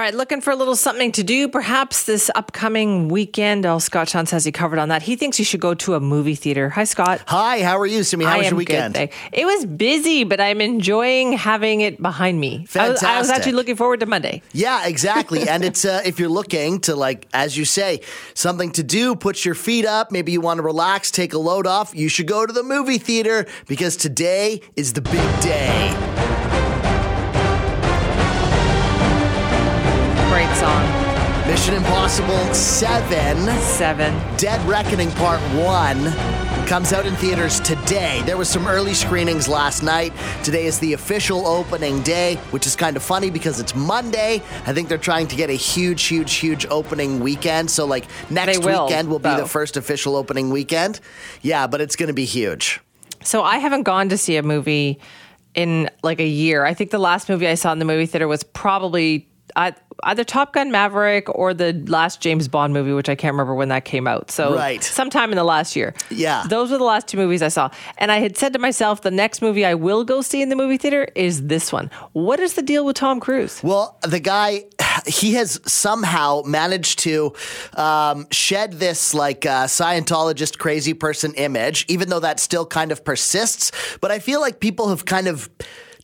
All right, looking for a little something to do, perhaps this upcoming weekend. Oh, Scott Shantz says he covered on that. He thinks you should go to a movie theater. Hi, Scott. Hi, how are you, Simi? How I was your weekend? Good, it was busy, but I'm enjoying having it behind me. I was, I was actually looking forward to Monday. Yeah, exactly. and it's uh, if you're looking to like, as you say, something to do, put your feet up. Maybe you want to relax, take a load off. You should go to the movie theater because today is the big day. Great song. Mission Impossible Seven. Seven. Dead Reckoning Part 1 comes out in theaters today. There was some early screenings last night. Today is the official opening day, which is kind of funny because it's Monday. I think they're trying to get a huge, huge, huge opening weekend. So, like, next They will, weekend will be though. the first official opening weekend. Yeah, but it's going to be huge. So I haven't gone to see a movie in like a year. I think the last movie I saw in the movie theater was probably uh, either Top Gun Maverick or the last James Bond movie, which I can't remember when that came out. So Right. sometime in the last year. Yeah. Those were the last two movies I saw. And I had said to myself, the next movie I will go see in the movie theater is this one. What is the deal with Tom Cruise? Well, the guy, he has somehow managed to um, shed this like uh, Scientologist crazy person image, even though that still kind of persists. But I feel like people have kind of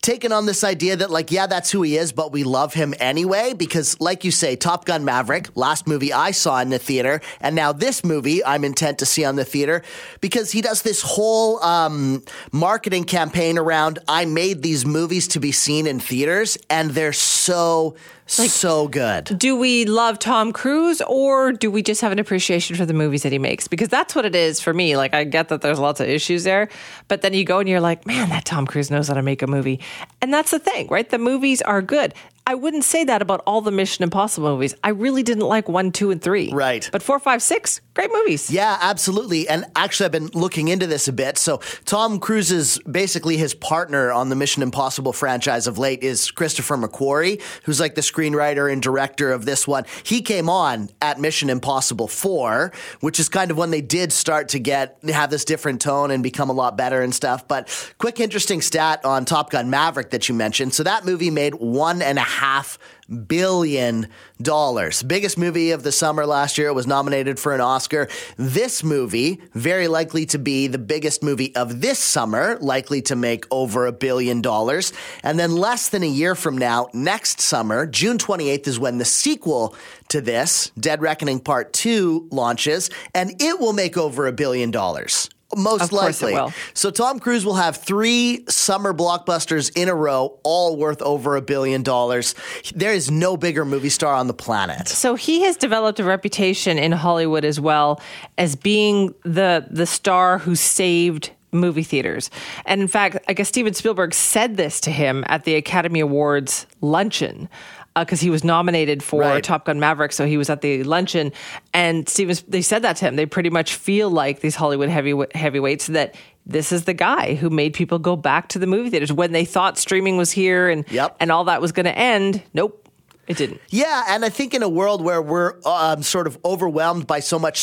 taken on this idea that like yeah that's who he is but we love him anyway because like you say top gun maverick last movie i saw in the theater and now this movie i'm intent to see on the theater because he does this whole um, marketing campaign around i made these movies to be seen in theaters and they're so so good do we love Tom Cruise or do we just have an appreciation for the movies that he makes? Because that's what it is for me. Like, I get that there's lots of issues there, but then you go and you're like, man, that Tom Cruise knows how to make a movie. And that's the thing, right? The movies are good. I wouldn't say that about all the Mission Impossible movies. I really didn't like one, two, and three. Right. But four, five, six, great movies. Yeah, absolutely. And actually, I've been looking into this a bit. So, Tom Cruise's basically his partner on the Mission Impossible franchise of late is Christopher McQuarrie, who's like the screenwriter and director of this one. He came on at Mission Impossible 4, which is kind of when they did start to get have this different tone and become a lot better and stuff. But quick, interesting stat on Top Gun Maverick that you mentioned. So, that movie made one and a half billion dollars. Biggest movie of the summer last year. It was nominated for an Oscar. This movie, very likely to be the biggest movie of this summer, likely to make over a billion dollars. And then less than a year from now, next summer, June 28th is when the sequel to this, Dead Reckoning Part 2, launches, and it will make over a billion dollars. Most Of course it likely. will. So Tom Cruise will have three summer blockbusters in a row, all worth over a billion dollars. There is no bigger movie star on the planet. So he has developed a reputation in Hollywood as well as being the the star who saved movie theaters. And in fact, I guess Steven Spielberg said this to him at the Academy Awards luncheon. Uh, because he was nominated for Right. Top Gun Maverick, so he was at the luncheon, and Steven. They said that to him. They pretty much feel like these Hollywood heavy heavyweights that this is the guy who made people go back to the movie theaters when they thought streaming was here and Yep. and all that was going to end. Nope, it didn't. Yeah, and I think in a world where we're um, sort of overwhelmed by so much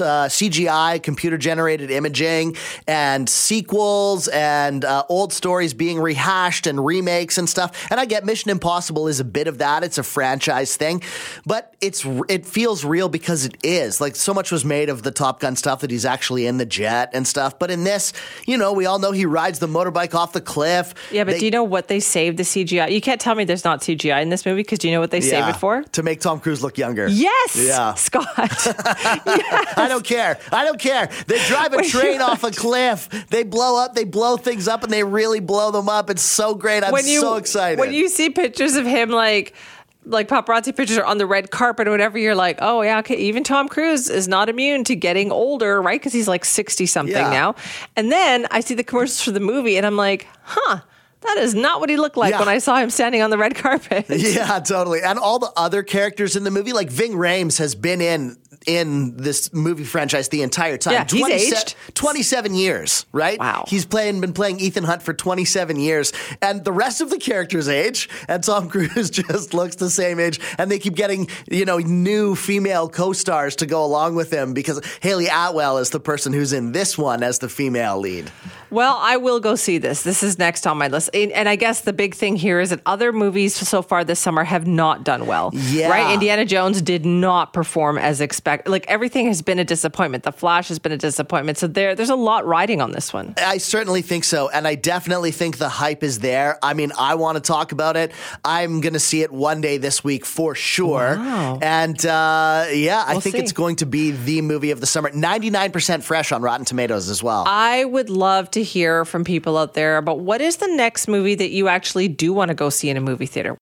uh, CGI, computer generated imaging, and sequels and uh, old stories being rehashed and remakes and stuff, and I get Mission Impossible is a bit of that. It's a franchise thing, but it's it feels real because it is. Like so much was made of the Top Gun stuff that he's actually in the jet and stuff, but in this, you know, we all know he rides the motorbike off the cliff. Yeah, but They- do you know what they saved the CGI? You can't tell me there's not CGI in this movie because do you know what they save it for? To make Tom Cruise look younger. Yes, Yeah. Scott. I don't care. I don't care. They drive a When train off a cliff. They blow up. They blow things up, and they really blow them up. It's so great. I'm you so excited. when you see pictures of him like like paparazzi pictures are on the red carpet or whatever, you're like, oh yeah, okay. Even Tom Cruise is not immune to getting older, right? Because he's like sixty something Yeah. now. And then I see the commercials for the movie, and I'm like, huh. That is not what he looked like Yeah. when I saw him standing on the red carpet. yeah, totally. And all the other characters in the movie, like Ving Rhames, has been in in this movie franchise the entire time. Yeah, he's aged. 27 years, right? Wow. He's playing been playing Ethan Hunt for 27 years. And the rest of the characters age, and Tom Cruise just looks the same age. And they keep getting, you know, new female co-stars to go along with him because Hayley Atwell is the person who's in this one as the female lead. Well, I will go see this. This is next on my list. And, and I guess the big thing here is that other movies so far this summer have not done well. Yeah. Right? Indiana Jones did not perform as expected. Like everything has been a disappointment. The Flash has been a disappointment. So there there's a lot riding on this one. I certainly think so. And I definitely think the hype is there. I mean, I want to talk about it. I'm going to see it one day this week for sure. Wow. And uh, yeah, I We'll think see. it's going to be the movie of the summer. 99% fresh on Rotten Tomatoes as well. I would love hear from people out there about what is the next movie that you actually do want to go see in a movie theater.